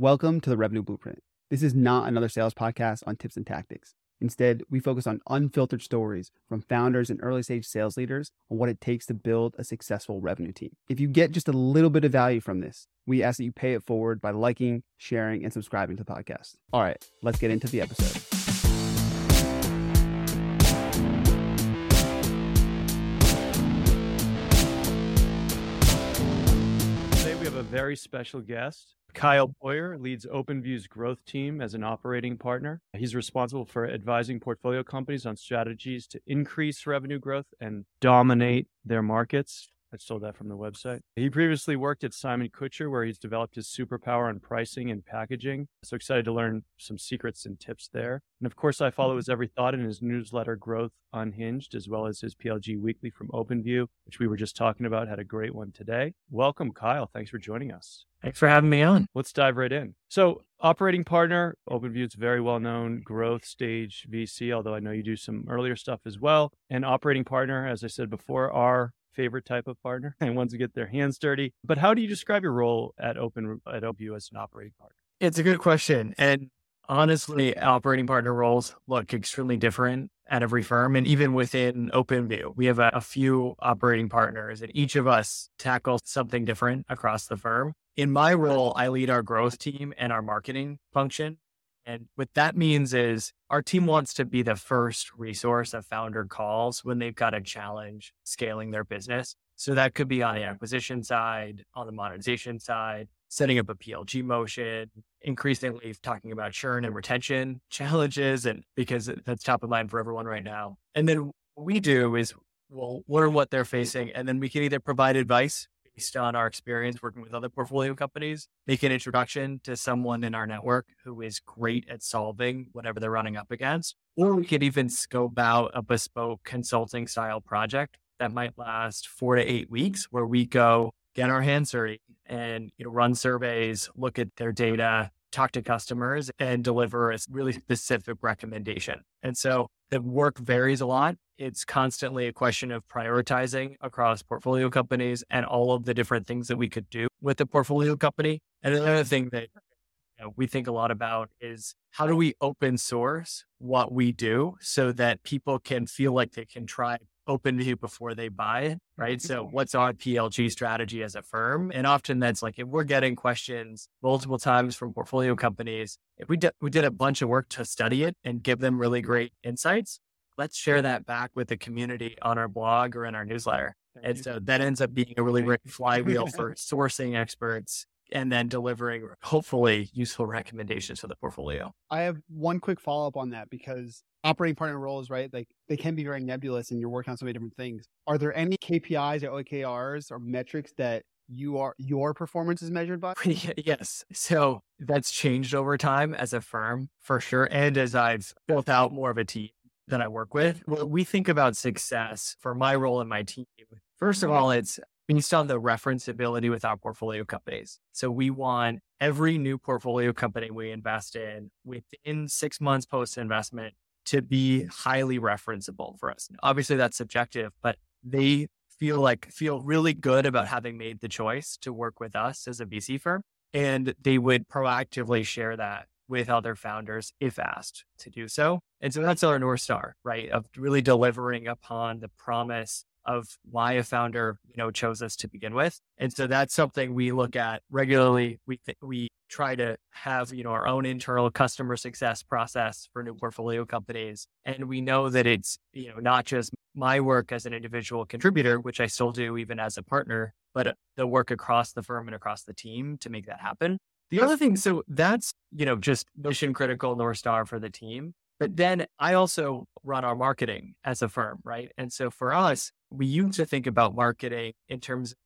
Welcome to the Revenue Blueprint. This is not another sales podcast on tips and tactics. Instead, we focus on unfiltered stories from founders and early stage sales leaders on what it takes to build a successful revenue team. If you get just a little bit of value from this, we ask that you pay it forward by liking, sharing, and subscribing to the podcast. All right, let's get into the episode. Very special guest. Kyle Poyar leads OpenView's growth team as an operating partner. He's responsible for advising portfolio companies on strategies to increase revenue growth and dominate their markets. I stole that from the website. He previously worked at Simon Kucher, where he's developed his superpower on pricing and packaging. So excited to learn some secrets and tips there. And of course, I follow mm-hmm. his every thought in his newsletter, Growth Unhinged, as well as his PLG Weekly from OpenView, which we were just talking about. Had a great one today. Welcome, Kyle. Thanks for joining us. Thanks for having me on. Let's dive right in. So, operating partner, OpenView is very well known growth stage VC, although I know you do some earlier stuff as well. And operating partner, as I said before, are favorite type of partner and ones who get their hands dirty. But how do you describe your role at Open at OpenView as an operating partner? It's a good question. And honestly, operating partner roles look extremely different at every firm. And even within OpenView, we have a, a few operating partners and each of us tackles something different across the firm. In my role, I lead our growth team and our marketing function. And what that means is our team wants to be the first resource a founder calls when they've got a challenge scaling their business. So that could be on the acquisition side, on the monetization side, setting up a PLG motion, increasingly talking about churn and retention challenges, and because that's top of mind for everyone right now. And then what we do is we'll learn what they're facing, and then we can either provide advice based on our experience working with other portfolio companies, make an introduction to someone in our network who is great at solving whatever they're running up against. Or we could even scope out a bespoke consulting style project that might last four to eight weeks where we go get our hands dirty and you know, run surveys, look at their data, talk to customers and deliver a really specific recommendation. And so the work varies a lot. It's constantly a question of prioritizing across portfolio companies and all of the different things that we could do with the portfolio company. And another thing that you know, we think a lot about is how do we open source what we do so that people can feel like they can try OpenView before they buy it, right? So what's our PLG strategy as a firm? And often that's like if we're getting questions multiple times from portfolio companies, if we did we did a bunch of work to study it and give them really great insights, let's share that back with the community on our blog or in our newsletter. And so that ends up being a really great flywheel for sourcing experts and then delivering hopefully useful recommendations for the portfolio. I have one quick follow up on that because operating partner roles, right? Like they can be very nebulous and you're working on so many different things. Are there any KPIs or OKRs or metrics that you are your performance is measured by? yes. So that's changed over time as a firm for sure. And as I've built out more of a team that I work with, when we think about success for my role in my team, first of mm-hmm. all, it's based on the referenceability with our portfolio companies. So we want every new portfolio company we invest in within six months post investment to be highly referenceable for us. Obviously, that's subjective, but they feel like feel really good about having made the choice to work with us as a VC firm, and they would proactively share that with other founders if asked to do so. And so that's our north star, right? Of really delivering upon the promise of why a founder, you know, chose us to begin with. And so that's something we look at regularly. We th- we try to have, you know, our own internal customer success process for new portfolio companies. And we know that it's, you know, not just my work as an individual contributor, which I still do even as a partner, but uh, the work across the firm and across the team to make that happen. The other thing, so that's, you know, just mission critical North Star for the team. But then I also run our marketing as a firm, right? And so for us, we used to think about marketing in terms of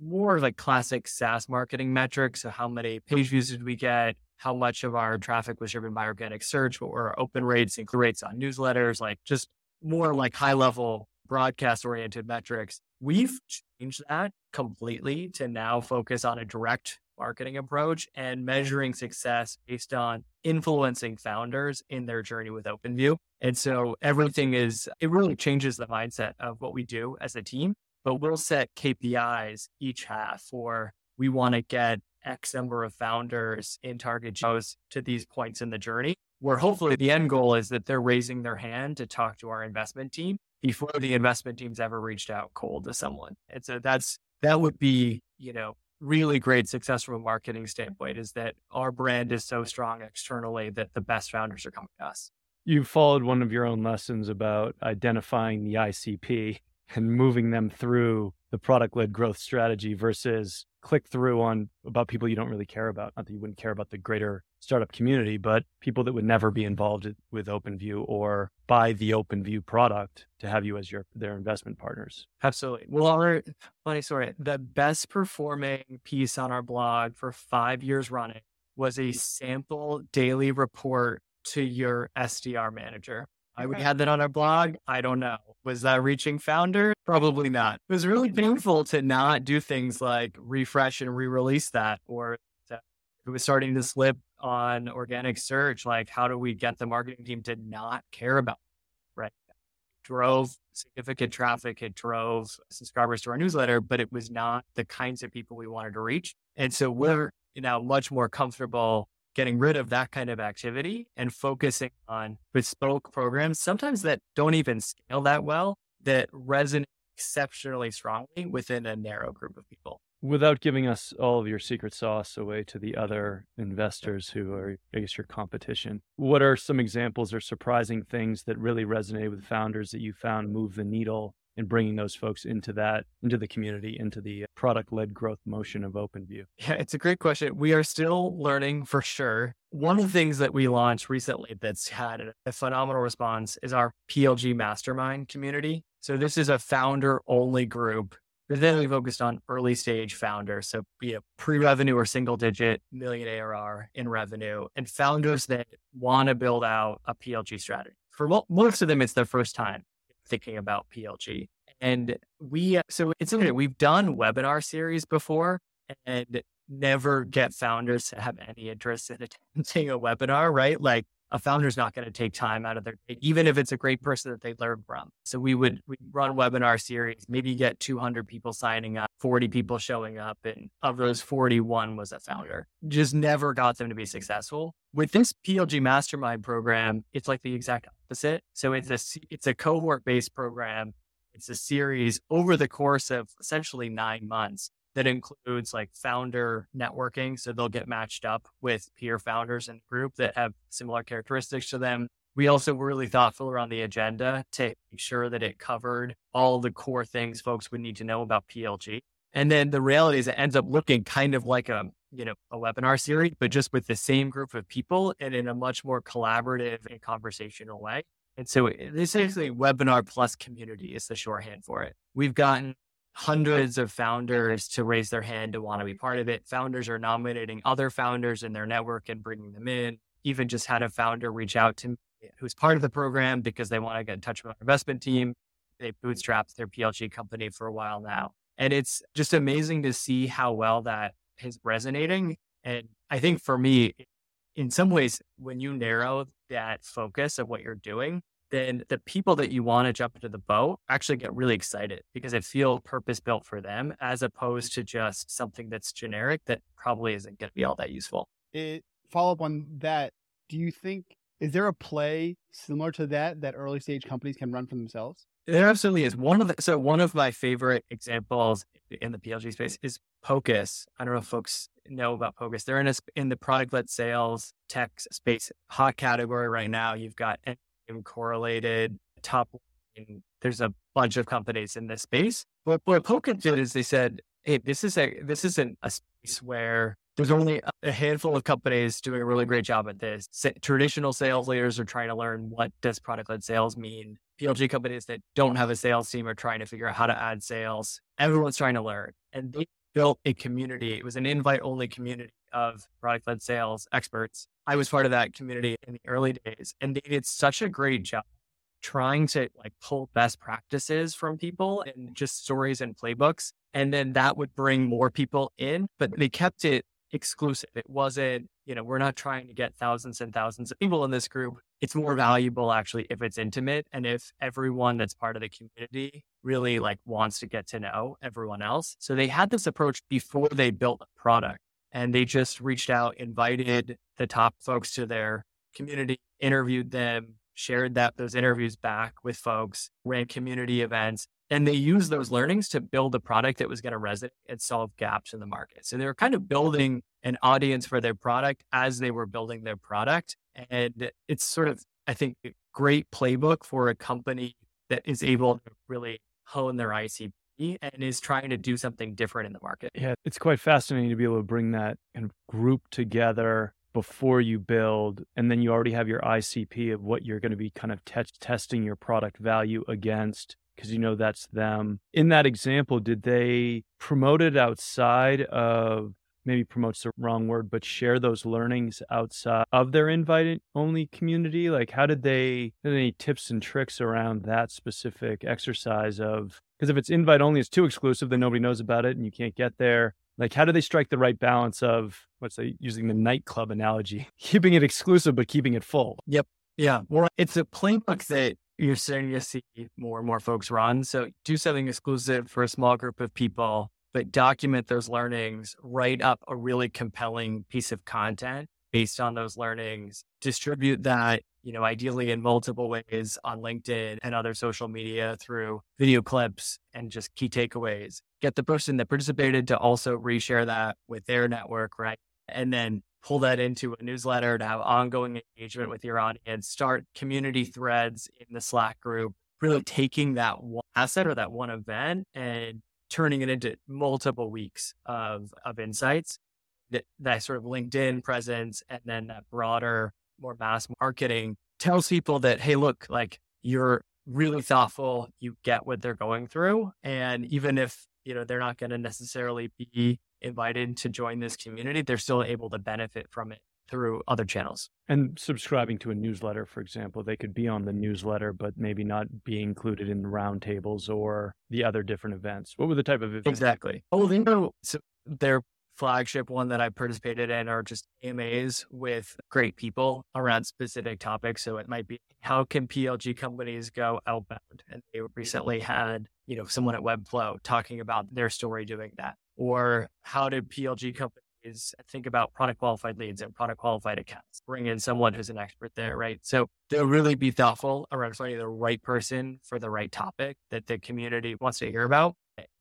more like classic SaaS marketing metrics. So how many page views did we get? How much of our traffic was driven by organic search? What were our open rates and rates on newsletters? Like just more like high level broadcast oriented metrics. We've changed that completely to now focus on a direct marketing approach and measuring success based on influencing founders in their journey with OpenView. And so everything is, it really changes the mindset of what we do as a team, but we'll set KPIs each half for we want to get X number of founders in target geos to these points in the journey, where hopefully the end goal is that they're raising their hand to talk to our investment team before the investment team's ever reached out cold to someone. And so that's, that would be, you know, really great success from a marketing standpoint is that our brand is so strong externally that the best founders are coming to us. You followed one of your own lessons about identifying the ICP and moving them through the product led growth strategy versus click through on about people you don't really care about. Not that you wouldn't care about the greater startup community, but people that would never be involved with OpenView or buy the OpenView product to have you as your their investment partners. Absolutely. Well, our funny story, the best performing piece on our blog for five years running was a sample daily report to your SDR manager. I we had that on our blog. I don't know. Was that reaching founder? Probably not. It was really painful to not do things like refresh and re-release that, or if it was starting to slip on organic search. Like, how do we get the marketing team to not care about? It, right? drove significant traffic. It drove subscribers to our newsletter, but it was not the kinds of people we wanted to reach. And so we're now much more comfortable getting rid of that kind of activity and focusing on bespoke programs, sometimes that don't even scale that well, that resonate exceptionally strongly within a narrow group of people. Without giving us all of your secret sauce away to the other investors who are, I guess, your competition, what are some examples or surprising things that really resonate with founders that you found move the needle and bringing those folks into that, into the community, into the uh, product led growth motion of OpenView? Yeah, it's a great question. We are still learning for sure. One of the things that we launched recently that's had a phenomenal response is our PLG Mastermind community. So, this is a founder only group but then we focused on early stage founders. So be a pre-revenue or single digit million ARR in revenue and founders that want to build out a PLG strategy. For most of them, it's their first time thinking about PLG. And we, uh, so it's interesting. Hmm. We've done webinar series before and never get founders to have any interest in attending a webinar, right? Like a founder's not going to take time out of their day, even if it's a great person that they learn from. So we would we run webinar series, maybe get 200 people signing up, 40 people showing up, and of those 41 was a founder. Just never got them to be successful. With this PLG Mastermind program, it's like the exact opposite. So it's a it's a cohort based program. It's a series over the course of essentially nine months that includes like founder networking. So they'll get matched up with peer founders in the group that have similar characteristics to them. We also were really thoughtful around the agenda to make sure that it covered all the core things folks would need to know about PLG. And then the reality is it ends up looking kind of like a, you know, a webinar series, but just with the same group of people and in a much more collaborative and conversational way. And so this is a webinar plus community is the shorthand for it. We've gotten hundreds of founders to raise their hand to want to be part of it. Founders are nominating other founders in their network and bringing them in. Even just had a founder reach out to me who's part of the program because they want to get in touch with our investment team. They bootstrapped their PLG company for a while now. And it's just amazing to see how well that is resonating. And I think for me, in some ways, when you narrow that focus of what you're doing, then the people that you want to jump into the boat actually get really excited because it feels purpose built for them as opposed to just something that's generic that probably isn't going to be all that useful. Eh, it follow up on that. Do you think is there a play similar to that that early stage companies can run for themselves? There absolutely is. One of the so one of my favorite examples in the PLG space is Pocus. I don't know if folks know about Pocus. They're in a, in the product led sales tech space hot category right now. You've got correlated Toplyne. There's a bunch of companies in this space. But what Pocus did is they said, hey, this is a this isn't a space where there's only a handful of companies doing a really great job at this. Traditional sales leaders are trying to learn what does product led sales mean. PLG companies that don't have a sales team are trying to figure out how to add sales. Everyone's trying to learn. And they built a community. It was an invite only community of product led sales experts. I was part of that community in the early days and they did such a great job trying to like pull best practices from people and just stories and playbooks. And then that would bring more people in, but they kept it exclusive. It wasn't, you know, we're not trying to get thousands and thousands of people in this group. It's more valuable actually if it's intimate and if everyone that's part of the community really like wants to get to know everyone else. So they had this approach before they built a product. and they just reached out, invited the top folks to their community, interviewed them, shared that those interviews back with folks, ran community events, and they used those learnings to build a product that was going to resonate and solve gaps in the market. So they were kind of building an audience for their product as they were building their product. And it's sort of, I think, a great playbook for a company that is able to really hone their ICP and is trying to do something different in the market. Yeah, it's quite fascinating to be able to bring that kind of group together before you build, and then you already have your ICP of what you're going to be kind of te- testing your product value against because you know that's them. In that example, did they promote it outside of maybe promotes the wrong word, but share those learnings outside of their invite only community? Like, how did they, any tips and tricks around that specific exercise of, because if it's invite only, it's too exclusive, then nobody knows about it and you can't get there. Like, how do they strike the right balance of, what's say, using the nightclub analogy, keeping it exclusive, but keeping it full? Yep. Yeah. Well, it's a playbook that you're starting to see more and more folks run. So do something exclusive for a small group of people but document those learnings, write up a really compelling piece of content based on those learnings, distribute that, you know, ideally in multiple ways on LinkedIn and other social media through video clips and just key takeaways. Get the person that participated to also reshare that with their network, right? And then pull that into a newsletter to have ongoing engagement with your audience, start community threads in the Slack group, really taking that one asset or that one event and turning it into multiple weeks of of insights that that sort of LinkedIn presence and then that broader, more mass marketing tells people that, hey, look, like you're really thoughtful, you get what they're going through. And even if, you know, they're not going to necessarily be invited to join this community, they're still able to benefit from it through other channels. And subscribing to a newsletter, for example, they could be on the newsletter, but maybe not be included in the roundtables or the other different events. What were the type of events? Exactly. Oh, they know so their flagship one that I participated in are just AMAs with great people around specific topics. So it might be how can PLG companies go outbound? And they recently had, you know, someone at Webflow talking about their story doing that. Or how did PLG companies think about product qualified leads and product qualified accounts. Bring in someone who's an expert there, right? So they'll really be thoughtful around finding the right person for the right topic that the community wants to hear about.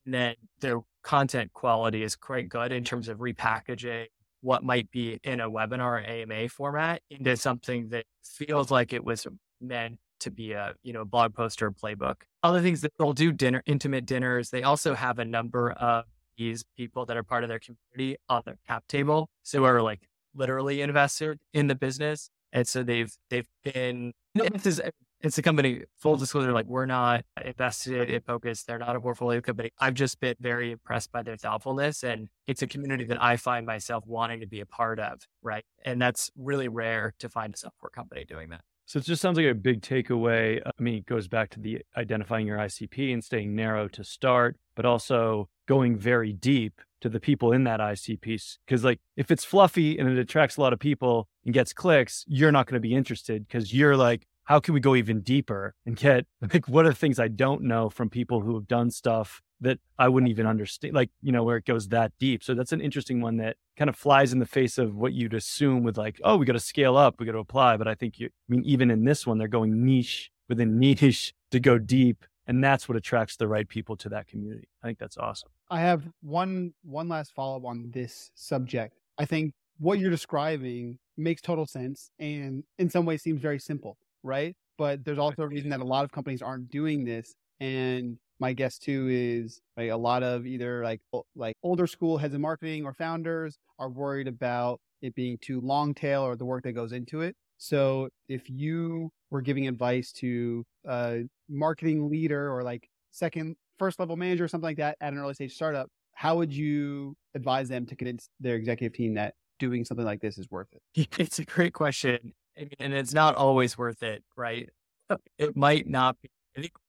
And then their content quality is quite good in terms of repackaging what might be in a webinar AMA format into something that feels like it was meant to be a you know blog post or playbook. Other things that they'll do dinner intimate dinners. They also have a number of these people that are part of their community on their cap table. So are like literally invested in the business. And so they've they've been it's, it's a company full mm-hmm. disclosure, like we're not invested in Pocus. They're not a portfolio company. I've just been very impressed by their thoughtfulness and it's a community that I find myself wanting to be a part of. Right. And that's really rare to find a software company doing that. So it just sounds like a big takeaway. Uh, I mean, it goes back to the identifying your ICP and staying narrow to start, but also going very deep to the people in that ICP. Because, like, if it's fluffy and it attracts a lot of people and gets clicks, you're not going to be interested because you're like, how can we go even deeper and get like what are the things I don't know from people who have done stuff that I wouldn't even understand, like, you know, where it goes that deep. So that's an interesting one that kind of flies in the face of what you'd assume with like, oh, we got to scale up, we got to apply. But I think you, I mean, even in this one, they're going niche within niche to go deep and that's what attracts the right people to that community i think that's awesome i have one one last follow-up on this subject i think what you're describing makes total sense and in some ways seems very simple right but there's also a reason that a lot of companies aren't doing this and my guess too is like a lot of either like like older school heads of marketing or founders are worried about it being too long tail or the work that goes into it so if you were giving advice to a marketing leader or like second, first level manager or something like that at an early stage startup, how would you advise them to convince their executive team that doing something like this is worth it? It's a great question. And it's not always worth it, right? Oh. It might not be.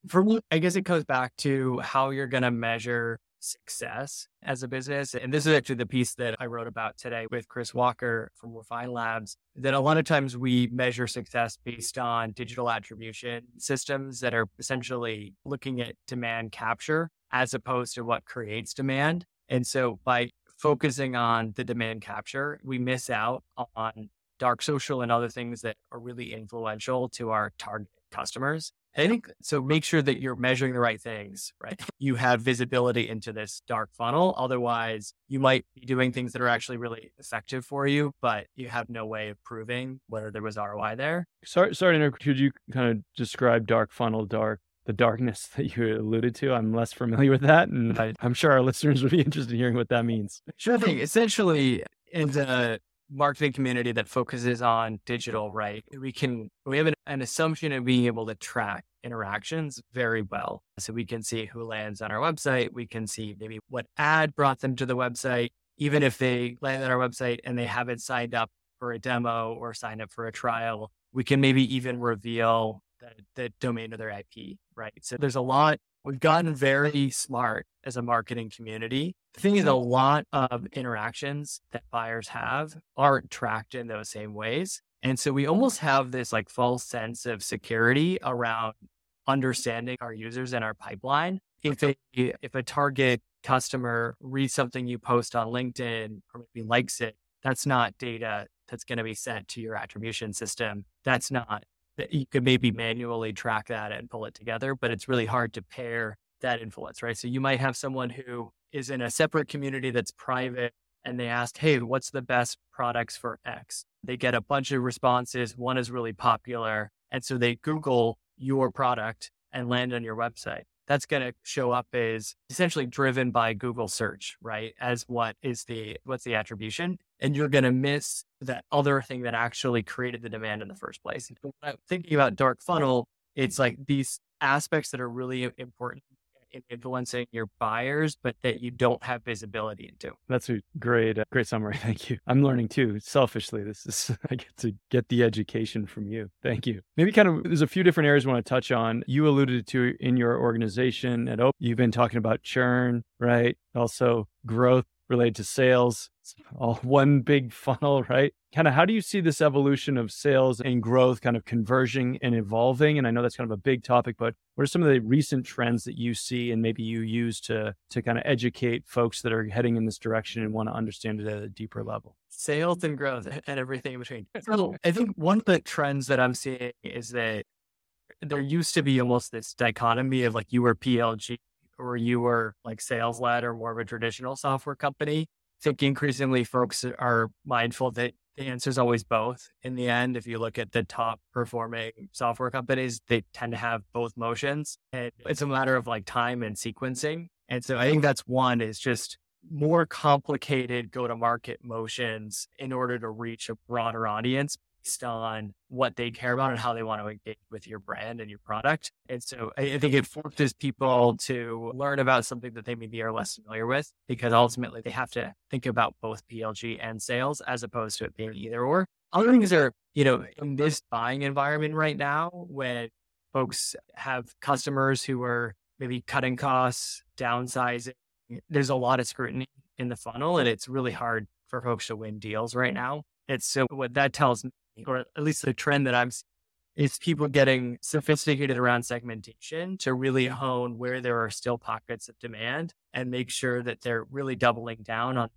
For me, I guess it goes back to how you're going to measure success as a business. And this is actually the piece that I wrote about today with Chris Walker from Refine Labs. That a lot of times we measure success based on digital attribution systems that are essentially looking at demand capture as opposed to what creates demand. And so by focusing on the demand capture, we miss out on dark social and other things that are really influential to our target customers. I think so. Make sure that you're measuring the right things, right? You have visibility into this dark funnel. Otherwise, you might be doing things that are actually really effective for you, but you have no way of proving whether there was ROI there. Sorry, sorry, to could you kind of describe dark funnel, dark, the darkness that you alluded to? I'm less familiar with that, and I, am sure our listeners would be interested in hearing what that means. Sure thing. Essentially, in the marketing community that focuses on digital, right? We can, we have an, an, assumption of being able to track interactions very well. So we can see who lands on our website. We can see maybe what ad brought them to the website, even if they land on our website and they haven't signed up for a demo or signed up for a trial. We can maybe even reveal the, the domain of their IP, right? So there's a lot We've gotten very smart as a marketing community. The thing is, a mm-hmm. lot of interactions that buyers have aren't tracked in those same ways. And so we almost have this like false sense of security around understanding our users and our pipeline. If a, if a target customer reads something you post on LinkedIn or maybe likes it, that's not data that's going to be sent to your attribution system. That's not you could maybe manually track that and pull it together, but it's really hard to pair that influence, right? So you might have someone who is in a separate community that's private and they ask, Hey, what's the best products for X? They get a bunch of responses. One is really popular. And so they Google your product and land on your website that's going to show up as essentially driven by Google search, right? As what is the, what's the attribution? And you're going to miss that other thing that actually created the demand in the first place. When I'm thinking about dark funnel, it's like these aspects that are really important in influencing your buyers, but that you don't have visibility into. That's a great, uh, great summary. Thank you. I'm learning too. Selfishly, this is I get to get the education from you. Thank you. Maybe kind of there's a few different areas I want to touch on. You alluded to in your organization at Open. You've been talking about churn, right? Also growth related to sales. It's all one big funnel, right? Kind of how do you see this evolution of sales and growth kind of converging and evolving? And I know that's kind of a big topic, but what are some of the recent trends that you see and maybe you use to to kind of educate folks that are heading in this direction and want to understand it at a deeper level? Sales and growth and everything in between. I think one of the trends that I'm seeing is that there used to be almost this dichotomy of like you were PLG or you were like sales led or more of a traditional software company. I think increasingly folks are mindful that the answer is always both. In the end, if you look at the top performing software companies, they tend to have both motions. And it's a matter of like time and sequencing. And so I think that's one is just more complicated go to market motions in order to reach a broader audience based on what they care about and how they want to engage with your brand and your product. And so I, think it forces people to learn about something that they maybe are less familiar with because ultimately they have to think about both PLG and sales as opposed to it being either or. Other things are, you know, in this buying environment right now, when folks have customers who are maybe cutting costs, downsizing, there's a lot of scrutiny in the funnel and it's really hard for folks to win deals right now. It's so what that tells me or at least the trend that I'm seeing, is people getting sophisticated around segmentation to really hone where there are still pockets of demand and make sure that they're really doubling down on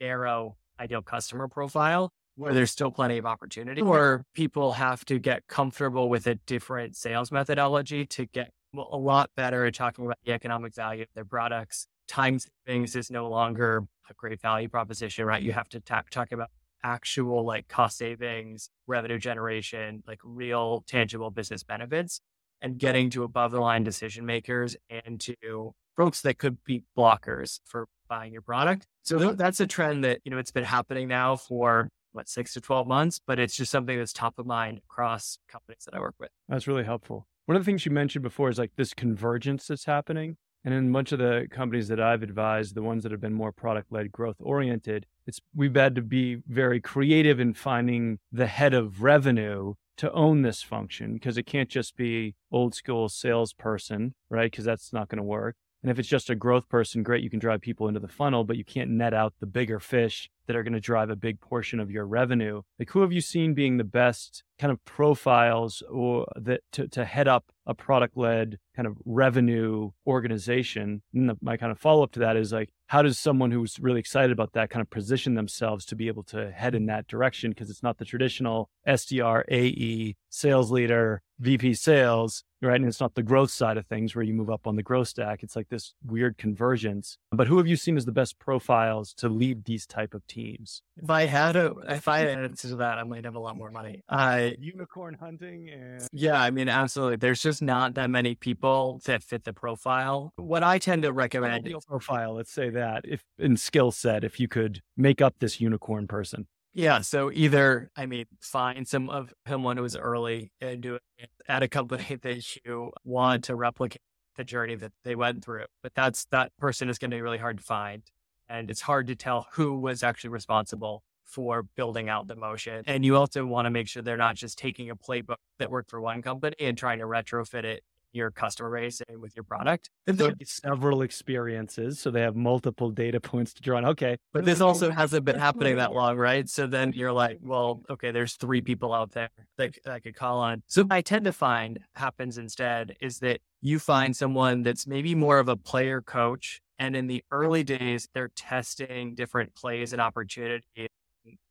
narrow ideal customer profile where there's still plenty of opportunity or people have to get comfortable with a different sales methodology to get a lot better at talking about the economic value of their products. Time savings is no longer a great value proposition, right? You have to talk, talk about actual like cost savings, revenue generation, like real tangible business benefits and getting to above the line decision makers and to folks that could be blockers for buying your product. So that's a trend that, you know, it's been happening now for what, six to 12 months, but it's just something that's top of mind across companies that I work with. That's really helpful. One of the things you mentioned before is like this convergence that's happening. And in a bunch of the companies that I've advised, the ones that have been more product led, growth oriented, it's we've had to be very creative in finding the head of revenue to own this function because it can't just be old school salesperson, right? Because that's not going to work. And if it's just a growth person, great, you can drive people into the funnel, but you can't net out the bigger fish that are going to drive a big portion of your revenue. Like who have you seen being the best kind of profiles or that to, to head up a product led kind of revenue organization? And the, my kind of follow up to that is like, how does someone who's really excited about that kind of position themselves to be able to head in that direction? Because it's not the traditional SDR, AE, sales leader, VP sales, right? And it's not the growth side of things where you move up on the growth stack. It's like this weird convergence. But who have you seen as the best profiles to lead these type of teams? If I had a, if I had an answer to that, I might have a lot more money. Uh, unicorn hunting and yeah, I mean, absolutely. There's just not that many people that fit the profile. What I tend to recommend profile, let's say that if in skill set, if you could make up this unicorn person. Yeah. So either, I mean, find some of someone who was early and do it at a company that you want to replicate the journey that they went through. But that's that person is going to be really hard to find. And it's hard to tell who was actually responsible for building out the motion. And you also want to make sure they're not just taking a playbook that worked for one company and trying to retrofit it your customer base and with your product. So several experiences. So they have multiple data points to draw on. Okay. But this also hasn't been happening that long, right? So then you're like, well, okay, there's three people out there that I could call on. So I tend to find happens instead is that you find someone that's maybe more of a player coach. And in the early days, they're testing different plays and opportunities,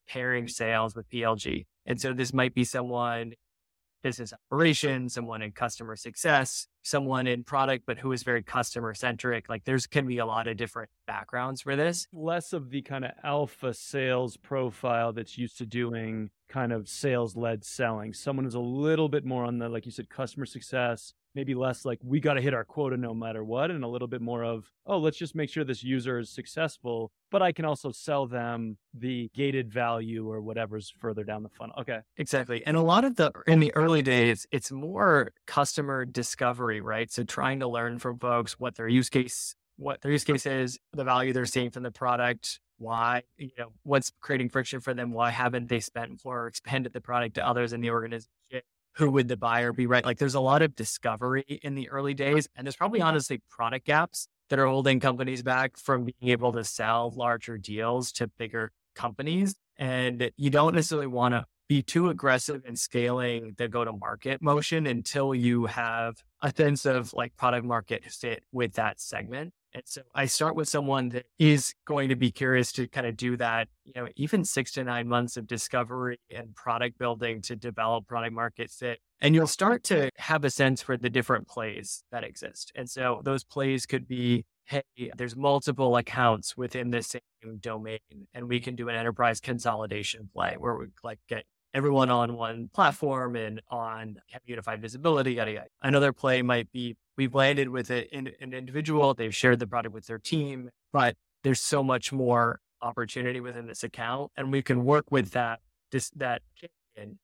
pairing sales with PLG. And so this might be someone business operations, someone in customer success, someone in product, but who is very customer centric. Like there's can be a lot of different backgrounds for this. Less of the kind of alpha sales profile that's used to doing kind of sales led selling. Someone who's a little bit more on the, like you said, customer success, maybe less like we got to hit our quota no matter what and a little bit more of oh let's just make sure this user is successful but i can also sell them the gated value or whatever's further down the funnel. Okay. Exactly and a lot of the in the early days it's more customer discovery right? So trying to learn from folks what their use case what their use case is the value they're seeing from the product why you know what's creating friction for them why haven't they spent more or expanded the product to others in the organization who would the buyer be right? Like there's a lot of discovery in the early days, and there's probably honestly product gaps that are holding companies back from being able to sell larger deals to bigger companies. And you don't necessarily want to be too aggressive in scaling the go to market motion until you have a sense of like product market fit with that segment. And so I start with someone that is going to be curious to kind of do that, you know, even six to nine months of discovery and product building to develop product market fit. And you'll start to have a sense for the different plays that exist. And so those plays could be, hey, there's multiple accounts within the same domain, and we can do an enterprise consolidation play where we like get everyone on one platform and on unified visibility, yada, yada. Another play might be we've landed with a, an, an individual, they've shared the product with their team, but there's so much more opportunity within this account. And we can work with that, this, that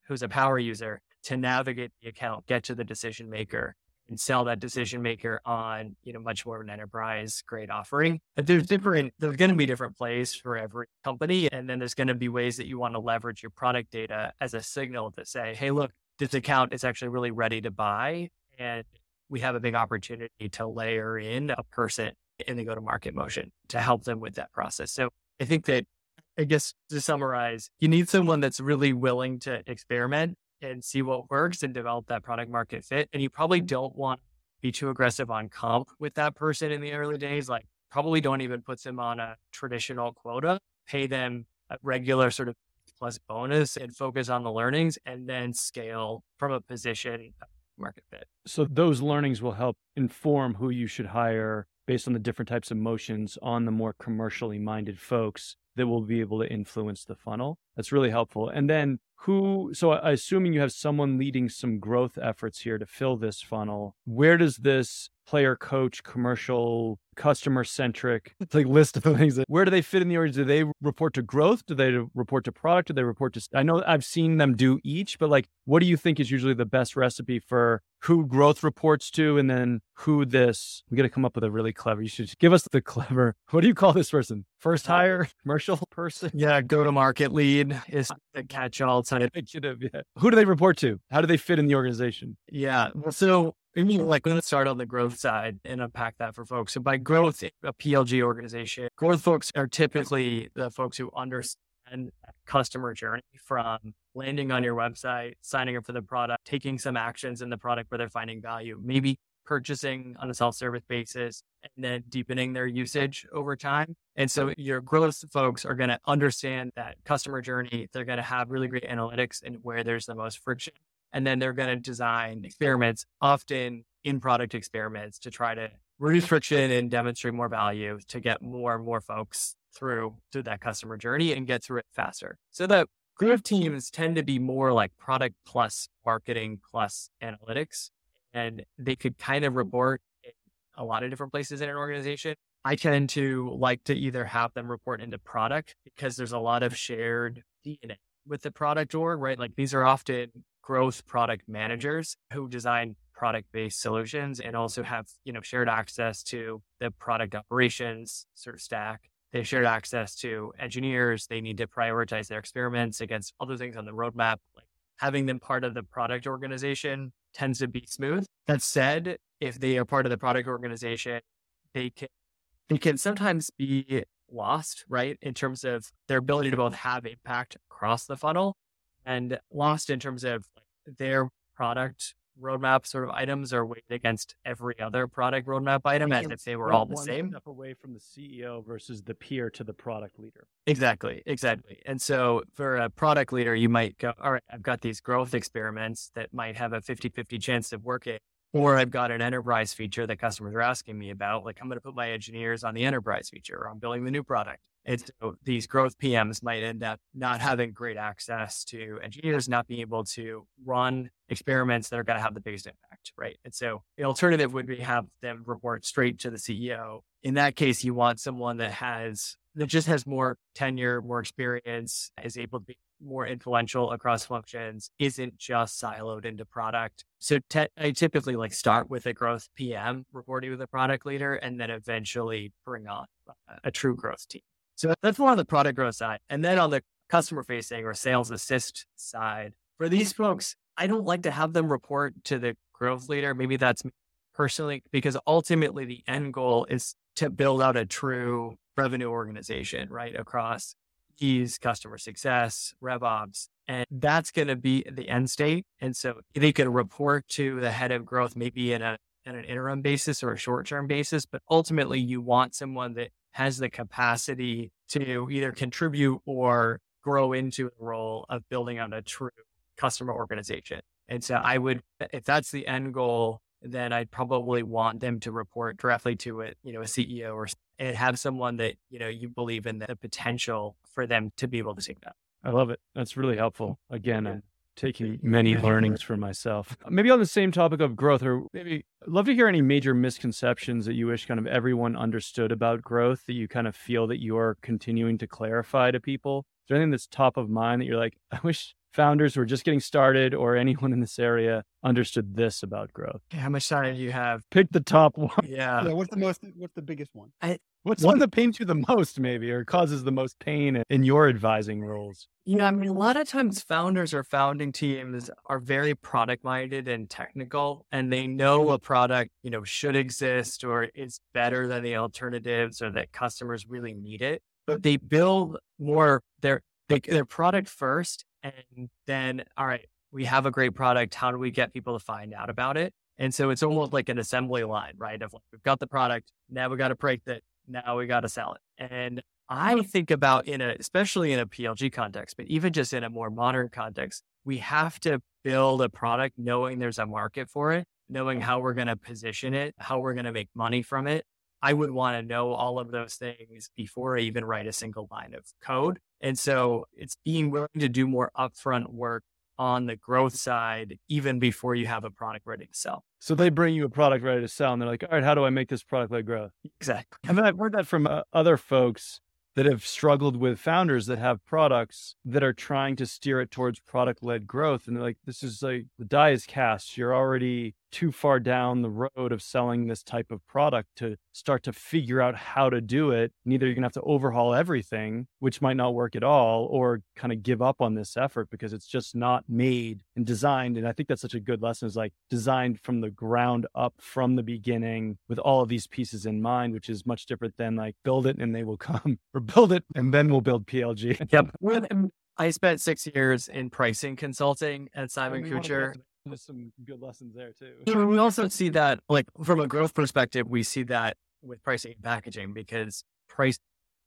who's a power user to navigate the account, get to the decision maker and sell that decision maker on, you know, much more of an enterprise grade offering. But there's different, there's going to be different plays for every company. And then there's going to be ways that you want to leverage your product data as a signal to say, hey, look, this account is actually really ready to buy. And we have a big opportunity to layer in a person in the go to market motion to help them with that process. So I think that, I guess to summarize, you need someone that's really willing to experiment and see what works and develop that product market fit. And you probably mm-hmm. don't want to be too aggressive on comp with that person in the early days. Like, probably don't even put them on a traditional quota, pay them a regular sort of plus bonus and focus on the learnings and then scale from a position market fit. So those learnings will help inform who you should hire based on the different types of motions on the more commercially minded folks that will be able to influence the funnel. That's really helpful. And then who, so assuming you have someone leading some growth efforts here to fill this funnel, where does this player coach commercial customer centric like list of things that where do they fit in the org do they report to growth? Do they report to product? Do they report to i know i've seen them do each but like what do you think is usually the best recipe for who growth reports to and then who this we got to come up with a really clever you should give us the clever what do you call this person? First hire? Commercial person? Yeah go to market lead is the catch-all type. Yeah. who do they report to? How do they fit in the organization? Yeah so I mean, like, let's start on the growth side and unpack that for folks. So, by growth, a PLG organization, growth folks are typically the folks who understand customer journey from landing on your website, signing up for the product, taking some actions in the product where they're finding value, maybe purchasing on a self-service basis and then deepening their usage over time. And so your growth folks are going to understand that customer journey. They're going to have really great analytics and where there's the most friction. And then they're going to design experiments, often in product experiments to try to reduce friction and demonstrate more value to get more and more folks through through that customer journey and get through it faster. So the hmm. growth teams tend to be more like product plus marketing plus analytics, and they could kind of report in a lot of different places in an organization. I tend to like to either have them report into product because there's a lot of shared DNA with the product org, right? Like these are often growth product managers who design product based solutions and also have, you know, shared access to the product operations sort of stack they shared access to engineers. They need to prioritize their experiments against other things on the roadmap. Like having them part of the product organization tends to be smooth. That said, if they are part of the product organization, they can they can sometimes be lost, right? In terms of their ability to both have impact across the funnel and lost in terms of their product roadmap sort of items are weighed against every other product roadmap item as if they were all the same. Step away from the CEO versus the peer to the product leader. Exactly, exactly. And so for a product leader, you might go, all right, I've got these growth experiments that might have a 50 50 chance of working. Or I've got an enterprise feature that customers are asking me about. Like I'm going to put my engineers on the enterprise feature or I'm building the new product. And so these growth PMs might end up not having great access to engineers, not being able to run experiments that are going to have the biggest impact, right? And so the alternative would be have them report straight to the CEO. In that case, you want someone that has that just has more tenure, more experience, is able to be more influential across functions, isn't just siloed into product. So te- I typically like start with a growth PM reporting with a product leader and then eventually bring on a, true growth team. So that's more on the product growth side. And then on the customer facing or sales assist side, for these folks, I don't like to have them report to the growth leader. Maybe that's personally because ultimately the end goal is to build out a true revenue organization, right? Across these customer success, RevOps. And that's going to be the end state. And so they could report to the head of growth, maybe in a in an interim basis or a short term basis. But ultimately, you want someone that has the capacity to either contribute or grow into the role of building out a true customer organization. And so I would, if that's the end goal, then I'd probably want them to report directly to it, you know, a CEO or and have someone that, you know, you believe in the potential for them to be able to see that. I love it. That's really helpful. Again, yeah I'm taking many learnings for myself. Maybe on the same topic of growth, or maybe I'd love to hear any major misconceptions that you wish kind of everyone understood about growth that you kind of feel that you're continuing to clarify to people. Is there anything that's top of mind that you're like, I wish founders who are just getting started or anyone in this area understood this about growth? How much time do you have? Pick the top one. Yeah. yeah what's the most, what's the biggest one? I, What's one that pains you the most, maybe, or causes the most pain in your advising roles? You know, I mean, a lot of times founders or founding teams are very product minded and technical, and they know a product, you know, should exist or is better than the alternatives or that customers really need it. But they build more their their product first, and then, all right, we have a great product. How do we get people to find out about it? And so it's almost like an assembly line, right? Of like, we've got the product. Now we got to break that now we got to sell it. And I think about in a, especially in a PLG context, but even just in a more modern context, we have to build a product knowing there's a market for it, knowing how we're going to position it, how we're going to make money from it. I would want to know all of those things before I even write a single line of code. And so it's being willing to do more upfront work on the growth side even before you have a product ready to sell. So they bring you a product ready to sell and they're like, all right, how do I make this product led growth? Exactly. And I've heard that from uh, other folks that have struggled with founders that have products that are trying to steer it towards product led growth. And they're like, this is like the die is cast. You're already too far down the road of selling this type of product to start to figure out how to do it. Neither you're going to have to overhaul everything, which might not work at all, or kind of give up on this effort because it's just not made and designed. And I think that's such a good lesson is like designed from the ground up from the beginning with all of these pieces in mind, which is much different than like build it and they will come or build it and then we'll build PLG. Yep. I spent six years in pricing consulting at Simon Kucher. There's some good lessons there too. We also see that, like from a growth perspective, we see that with pricing and packaging because price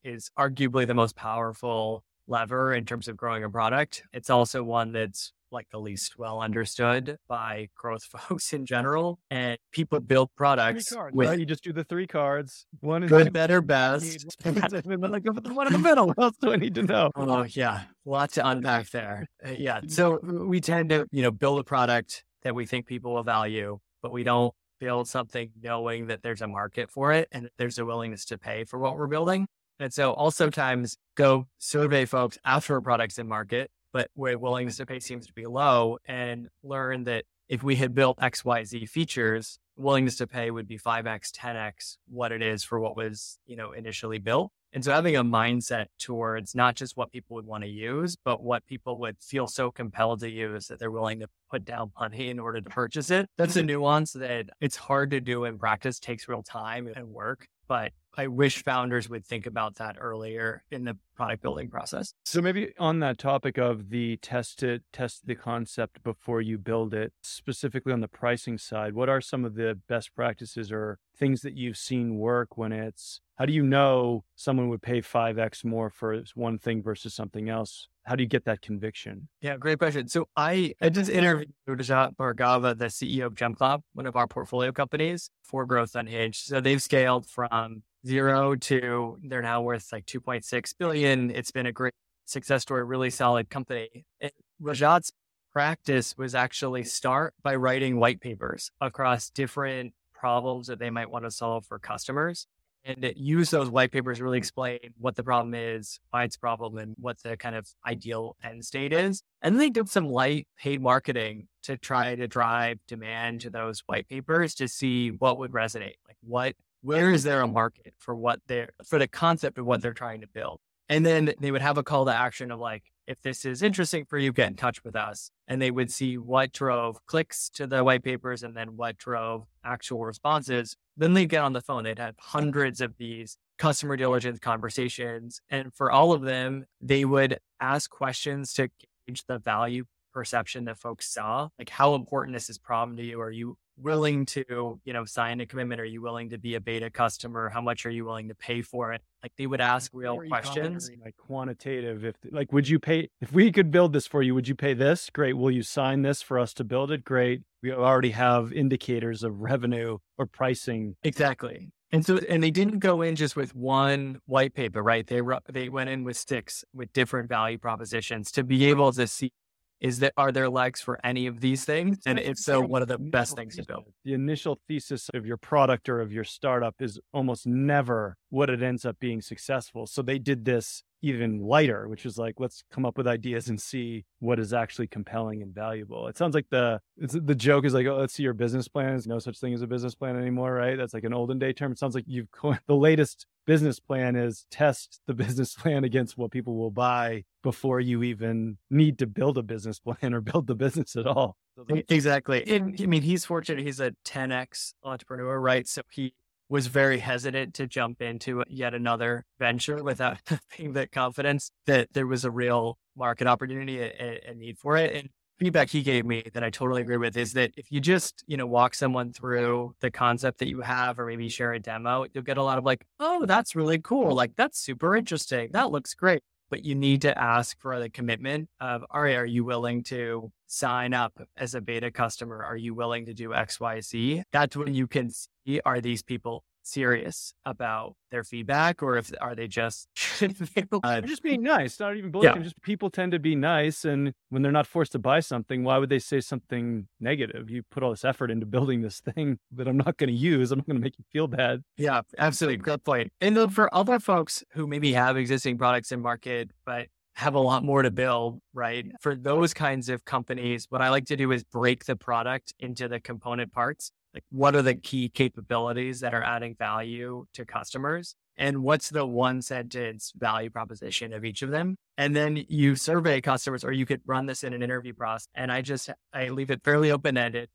is arguably the most powerful lever in terms of growing a product. It's also one that's like the least well understood by growth folks in general. And people build products cards, with right? You just do the three cards. One is good, better, best. Need, like the one in the middle. What else do I need to know? Oh yeah, A lot to unpack there. Uh, yeah, so we tend to you know build a product that we think people will value, but we don't build something knowing that there's a market for it and there's a willingness to pay for what we're building. And so also times go survey folks after a product's in market, but where willingness to pay seems to be low and learn that if we had built XYZ features, willingness to pay would be 5x, 10x what it is for what was, you know, initially built. And so having a mindset towards not just what people would want to use, but what people would feel so compelled to use that they're willing to put down money in order to purchase it. That's a nuance that it's hard to do in practice, takes real time and work. But I wish founders would think about that earlier in the product building process. So maybe on that topic of the test it, test the concept before you build it, specifically on the pricing side, what are some of the best practices or things that you've seen work when it's how do you know someone would pay 5x more for one thing versus something else? How do you get that conviction? Yeah, great question. So I, I just interviewed Rajat Bhargava, the CEO of JumpCloud, one of our portfolio companies for Growth Unhinged. So they've scaled from zero to they're now worth like 2.6 billion. It's been a great success story, really solid company. And Rajat's practice was actually start by writing white papers across different problems that they might want to solve for customers and use those white papers to really explain what the problem is, why it's a problem, and what the kind of ideal end state is. And then they did some light paid marketing to try to drive demand to those white papers to see what would resonate. Like what where is there a market for what they're for the concept of what they're trying to build? And then they would have a call to action of like, if this is interesting for you, get in touch with us. And they would see what drove clicks to the white papers and then what drove actual responses. Then they'd get on the phone. They'd have hundreds of these customer diligence conversations. And for all of them, they would ask questions to gauge the value perception that folks saw. Like, how important is this problem to you? Are you willing to, you know, sign a commitment? Are you willing to be a beta customer? How much are you willing to pay for it? Like they would ask real questions. Like quantitative. If like, would you pay if we could build this for you? Would you pay this? Great. Will you sign this for us to build it? Great. We already have indicators of revenue or pricing. Exactly. And so, and they didn't go in just with one white paper, right? They they went in with sticks with different value propositions to be able to see is that are there legs for any of these things? And if so, what are the best things to build? The initial thesis of your product or of your startup is almost never what it ends up being successful. So they did this even lighter, which is like, let's come up with ideas and see what is actually compelling and valuable. It sounds like the the joke is like, oh, let's see your business plan. There's no such thing as a business plan anymore, right? That's like an olden day term. It sounds like you've coined the latest business plan is test the business plan against what people will buy before you even need to build a business plan or build the business at all. Exactly. And I mean, he's fortunate. He's a 10x entrepreneur, right? So he was very hesitant to jump into yet another venture without having that confidence that there was a real market opportunity and a need for it. And feedback he gave me that I totally agree with is that if you just, you know, walk someone through the concept that you have or maybe share a demo, you'll get a lot of like, oh, that's really cool. Like, that's super interesting. That looks great. But you need to ask for the commitment of, all right, are you willing to sign up as a beta customer? Are you willing to do X, Y, Z? That's when you can are these people serious about their feedback or if are they just uh, just being nice not even bullying yeah. just people tend to be nice and when they're not forced to buy something why would they say something negative you put all this effort into building this thing that i'm not going to use i'm not going to make you feel bad yeah absolutely good point. point and for other folks who maybe have existing products in market but have a lot more to build, right? For those kinds of companies, what I like to do is break the product into the component parts. Like, what are the key capabilities that are adding value to customers? And what's the one sentence value proposition of each of them? And then you survey customers, or you could run this in an interview process. And I just, I leave it fairly open ended.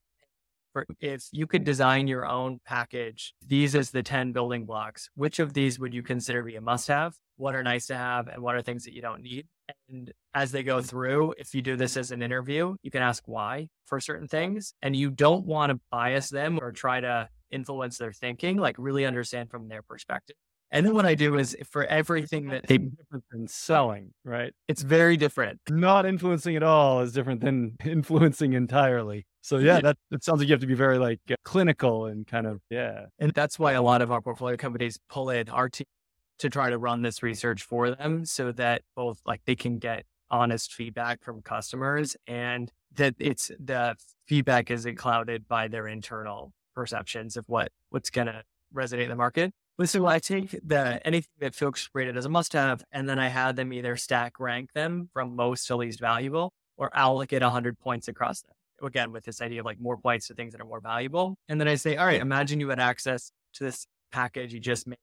For if you could design your own package, these as the 10 building blocks, which of these would you consider be a must have? What are nice to have? And what are things that you don't need? And as they go through, if you do this as an interview, you can ask why for certain things. And you don't want to bias them or try to influence their thinking, like really understand from their perspective. And then what I do is for everything that they different than selling, right? It's very different. Not influencing at all is different than influencing entirely. So yeah, that it sounds like you have to be very like uh, clinical and kind of yeah. And that's why a lot of our portfolio companies pull in our team to try to run this research for them so that both like they can get honest feedback from customers and that it's the feedback isn't clouded by their internal perceptions of what what's going to resonate in the market. So I take the anything that folks rated as a must have, and then I had them either stack rank them from most to least valuable or allocate 100 points across them. Again, with this idea of like more points to things that are more valuable. And then I say, all right, imagine you had access to this package you just made.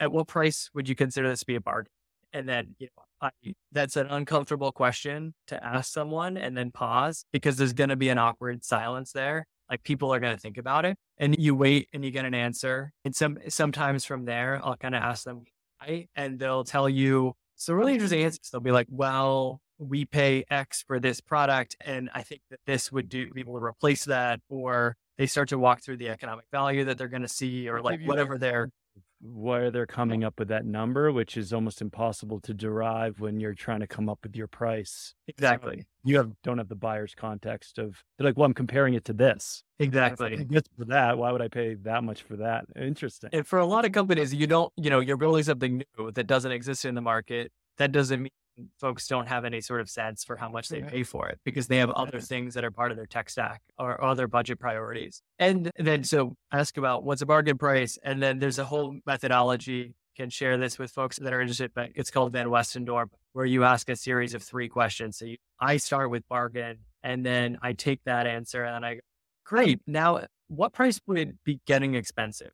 At what price would you consider this to be a bargain? And then, you know, I, that's an uncomfortable question to ask someone and then pause because there's going to be an awkward silence there. Like people are going to think about it and you wait and you get an answer. And some, sometimes from there, I'll kind of ask them why and they'll tell you some really interesting answers. They'll be like, well, we pay X for this product. And I think that this would do be able to replace that. Or they start to walk through the economic value that they're going to see or like whatever they're where they're coming up with that number, which is almost impossible to derive when you're trying to come up with your price. Exactly. You have don't have the buyer's context of they're like, well, I'm comparing it to this. Exactly. For that. Why would I pay that much for that? Interesting. And for a lot of companies, you don't, you know, you're building something new that doesn't exist in the market. That doesn't mean folks don't have any sort of sense for how much they pay for it because they have other things that are part of their tech stack or other budget priorities. And then so ask about what's a bargain price. And then there's a whole methodology. Can share this with folks that are interested, but it's called Van Westendorp, where you ask a series of three questions. So you, I start with bargain, and then I take that answer and I go, great. Now, what price would be getting expensive?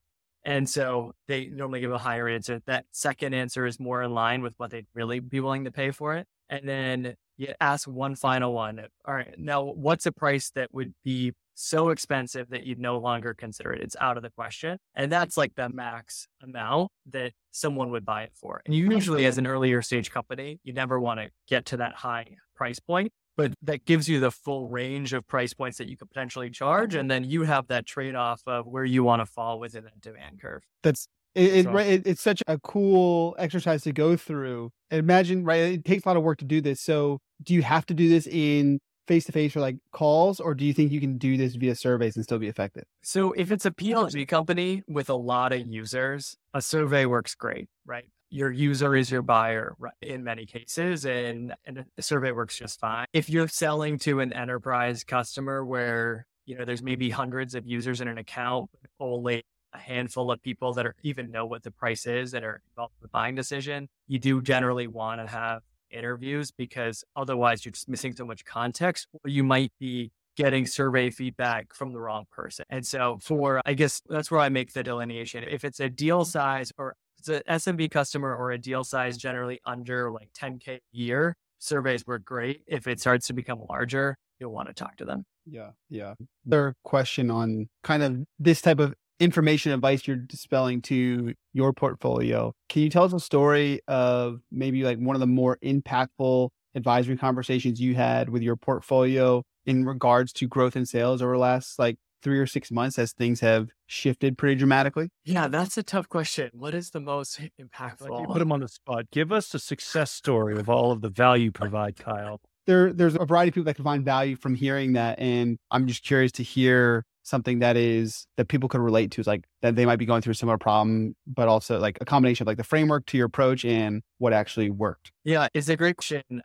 And so they normally give a higher answer. That second answer is more in line with what they'd really be willing to pay for it. And then you ask one final one. All right, now what's a price that would be so expensive that you'd no longer consider it? It's out of the question. And that's like the max amount that someone would buy it for. And usually, as an earlier stage company, you never want to get to that high price point but that gives you the full range of price points that you could potentially charge. Mm-hmm. And then you have that trade off of where you want to fall within that demand curve. That's it, it, it, it's such a cool exercise to go through. Imagine, right? It takes a lot of work to do this. So, do you have to do this in face to face or like calls, or do you think you can do this via surveys and still be effective? So, if it's a PLG company with a lot of users, a survey works great, right? your user is your buyer in many cases, and, and the survey works just fine. If you're selling to an enterprise customer where you know there's maybe hundreds of users in an account, only a handful of people that are even know what the price is that are involved in the buying decision, you do generally want to have interviews because otherwise you're just missing so much context, or you might be getting survey feedback from the wrong person. And so for I guess that's where I make the delineation. If it's a deal size or it's an SMB customer or a deal size generally under like 10K a year, surveys work great. If it starts to become larger, you'll want to talk to them. Yeah. Yeah. Their question on kind of this type of information advice you're dispelling to your portfolio. Can you tell us a story of maybe like one of the more impactful advisory conversations you had with your portfolio in regards to growth and sales over the last like three or six months as things have shifted pretty dramatically? Yeah, that's a tough question. What is the most impactful? Like you put them on the spot. Give us a success story of all of the value you provide, Kyle. There, there's a variety of people that can find value from hearing that, and I'm just curious to hear something that is that people could relate to. Is like that they might be going through a similar problem, but also like a combination of like the framework to your approach and what actually worked. Yeah, it's a great question.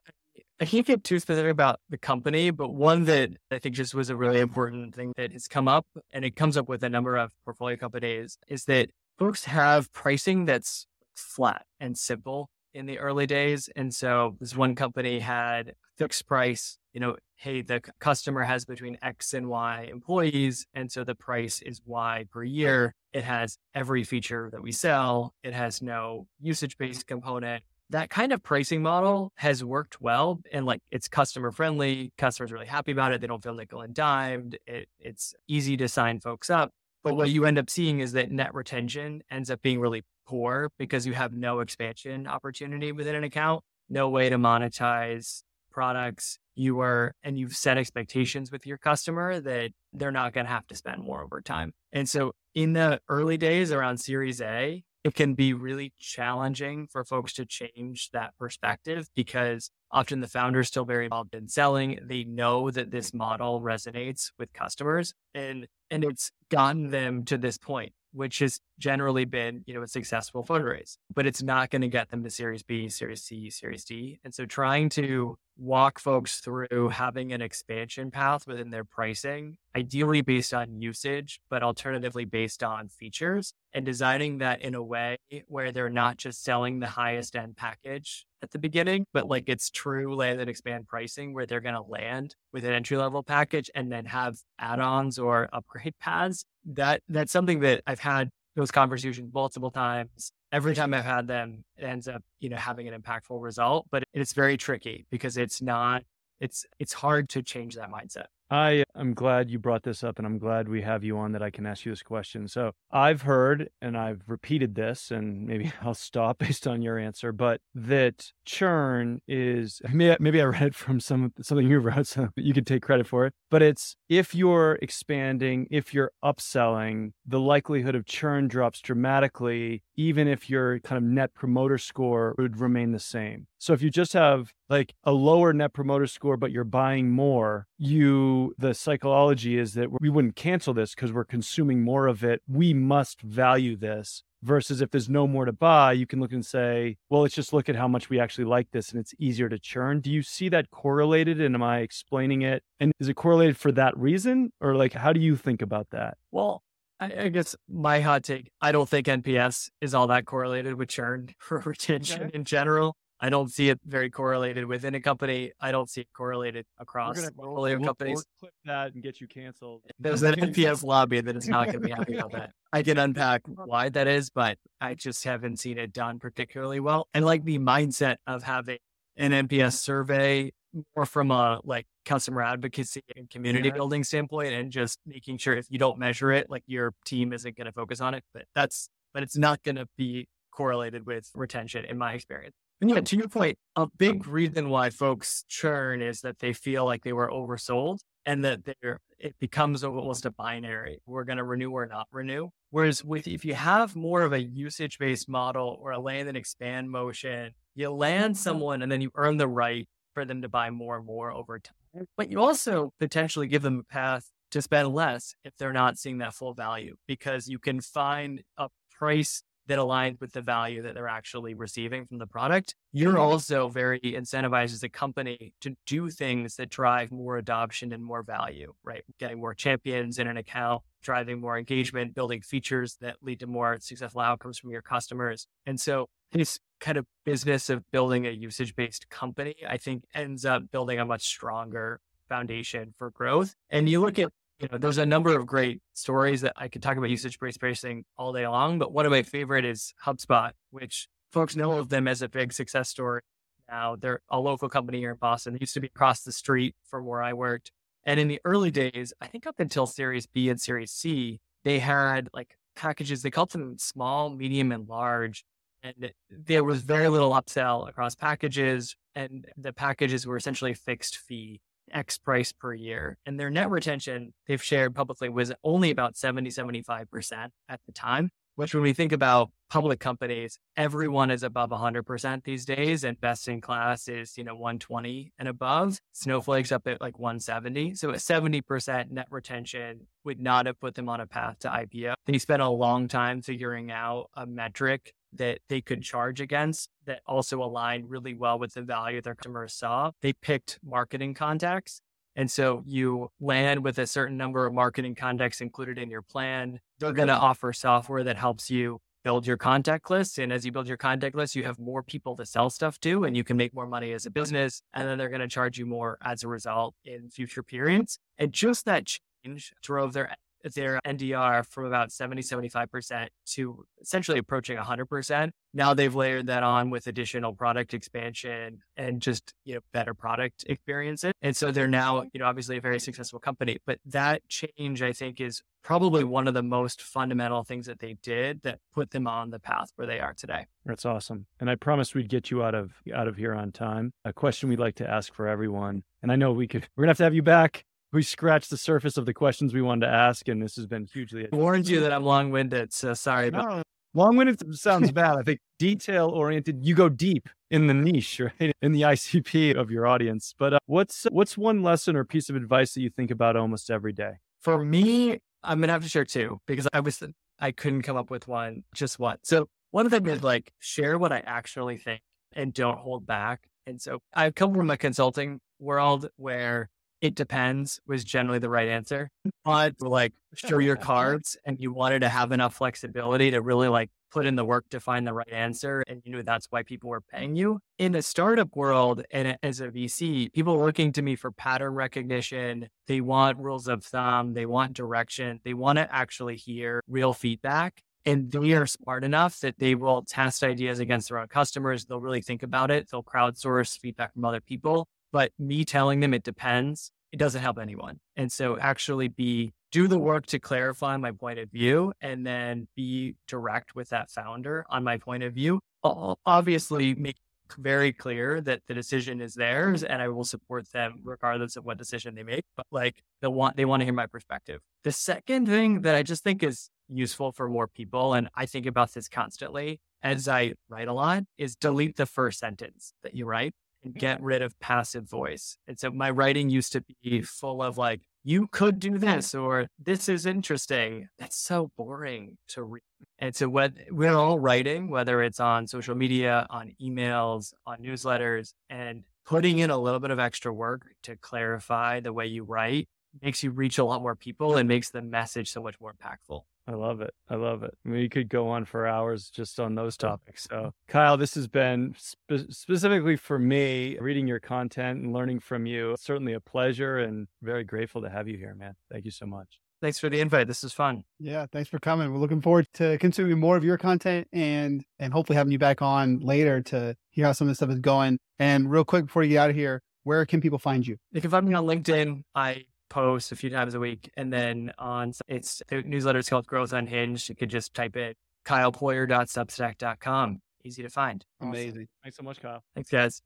I can't get too specific about the company, but one that I think just was a really important thing that has come up, and it comes up with a number of portfolio companies, is that folks have pricing that's flat and simple. in the early days. And so this one company had fixed price, you know, hey, the customer has between X and Y employees. And so the price is Y per year. It has every feature that we sell. It has no usage based component. That kind of pricing model has worked well and like it's customer friendly. Customers are really happy about it. They don't feel nickel and dimed. It, it's easy to sign folks up. But what you end up seeing is that net retention ends up being really poor because you have no expansion opportunity within an account, no way to monetize products. You are, and you've set expectations with your customer that they're not going to have to spend more over time. And so in the early days around Series A, it can be really challenging for folks to change that perspective because often the founder is still very involved in selling. They know that this model resonates with customers and and it's gotten them to this point which has generally been, you know, a successful fundraise, but it's not going to get them to Series B, Series C, Series D. And so trying to walk folks through having an expansion path within their pricing, ideally based on usage, but alternatively based on features and designing that in a way where they're not just selling the highest end package at the beginning, but like it's true land and expand pricing where they're going to land with an entry level package and then have add-ons or upgrade paths. That that's something that I've had those conversations multiple times. Every time I've had them, it ends up, you know, having an impactful result, but it's very tricky because it's not it's it's hard to change that mindset. I uh, am glad you brought this up and I'm glad we have you on that I can ask you this question. So I've heard and I've repeated this and maybe I'll stop based on your answer, but that churn is maybe, maybe I read it from some something you wrote, so you could take credit for it. But it's if you're expanding, if you're upselling, the likelihood of churn drops dramatically, even if your kind of net promoter score would remain the same. So if you just have like a lower net promoter score, but you're buying more, you, the psychology is that we wouldn't cancel this because we're consuming more of it. We must value this versus if there's no more to buy, you can look and say, well, let's just look at how much we actually like this and it's easier to churn. Do you see that correlated? And am I explaining it? And is it correlated for that reason? Or like, how do you think about that? Well, I, guess my hot take, I don't think NPS is all that correlated with churn for retention okay. in general. I don't see it very correlated within a company. I don't see it correlated across portfolio we'll, companies. We'll clip that and get you canceled. There's an NPS lobby that is not going to be happy about that. I can unpack why that is, but I just haven't seen it done particularly well. And like the mindset of having an NPS survey more from a like customer advocacy and community yeah. building standpoint and just making sure if you don't measure it, like your team isn't going to focus on it. But that's, but it's not going to be correlated with retention in my experience. And yeah, to your point, a oh. big reason why folks churn is that they feel like they were oversold and that they're it becomes almost a binary. We're going to renew or not renew. Whereas with if you have more of a usage based model or a land and expand motion, you land mm-hmm. someone and then you earn the right for them to buy more and more over time. But you also potentially give them a path to spend less if they're not seeing that full value because you can find a price that aligns with the value that they're actually receiving from the product. You're mm-hmm. also very incentivized as a company to do things that drive more adoption and more value, right? Getting more champions in an account, driving more engagement, building features that lead to more successful outcomes from your customers. And so this kind of business of building a usage based company, I think ends up building a much stronger foundation for growth. And you look at you know, there's a number of great stories that I could talk about usage based pricing all day long, but one of my favorite is HubSpot, which folks know of them as a big success story. Now they're a local company here in Boston. They used to be across the street from where I worked. And in the early days, I think up until Series B and Series C, they had like packages, they called them small, medium, and large. And there was very little upsell across packages. And the packages were essentially fixed fee X price per year. And their net retention they've shared publicly was only about 70, 75% at the time, which when we think about public companies, everyone is above 100% these days and best in class is, you know, 120 and above. Snowflake's up at like 170. So a 70% net retention would not have put them on a path to IPO. They spent a long time figuring out a metric that they could charge against that also aligned really well with the value their customers saw. They picked marketing contacts. And so you land with a certain number of marketing contacts included in your plan. They're going to offer software that helps you build your contact list. And as you build your contact list, you have more people to sell stuff to and you can make more money as a business. And then they're going to charge you more as a result in future periods. And just that change drove their their NDR from about 70, 75% to essentially approaching 100%. Now they've layered that on with additional product expansion and just, you know, better product experiences. And so they're now, mm-hmm. you know, obviously a very successful company. But that change, I think, is probably one of the most fundamental things that they did that put them on the path where they are today. That's awesome. And I promised we'd get you out of out of here on time. A question we'd like to ask for everyone. And I know we could we're gonna have to have you back we scratched the surface of the questions we wanted to ask, and this has been hugely. I warned you that I'm long winded, so sorry. No, long winded sounds bad. I think detail oriented. You go deep in the niche, right? In the ICP of your audience. But uh, what's what's one lesson or piece of advice that you think about almost every day? For me, I'm gonna have to share two because I was I couldn't come up with one, just one. So one of them is like share what I actually think and don't hold back. And so I come from a consulting world where it depends was generally the right answer. But like show your cards and you wanted to have enough flexibility to really like put in the work to find the right answer. And you knew that's why people were paying you. In the startup world and as a VC, people looking to me for pattern recognition. They want rules of thumb. They want direction. They want to actually hear real feedback. And they are smart enough that they will test ideas against their own customers. They'll really think about it. They'll crowdsource feedback from other people. But me telling them it depends, it doesn't help anyone. And so actually be do the work to clarify my point of view and then be direct with that founder on my point of view. I'll obviously make very clear that the decision is theirs and I will support them regardless of what decision they make. But like they want they want to hear my perspective. The second thing that I just think is useful for more people, and I think about this constantly as I write a lot, is delete the first sentence that you write and get mm. rid of passive voice. And so my writing used to be full of like, you could do this or this is interesting. That's so boring to read. And so what we're all writing, whether it's on social media, on emails, on newsletters, and putting in a little bit of extra work to clarify the way you write makes you reach a lot more people and makes the message so much more impactful. I love it. I love it. I mean, we could go on for hours just on those topics. So, Kyle, this has been spe- specifically for me reading your content and learning from you. Certainly a pleasure and very grateful to have you here, man. Thank you so much. Thanks for the invite. This is fun. Yeah, thanks for coming. We're looking forward to consuming more of your content and and hopefully having you back on later to hear how some of this stuff is going. And real quick before you get out of here, where can people find you? They can find me on LinkedIn. I post a few times a week. And then on it's the newsletter is called Growth Unhinged. You could just type it kylepoyar.substack.com. Easy to find. Amazing. Thanks so much, Kyle. Thanks, guys.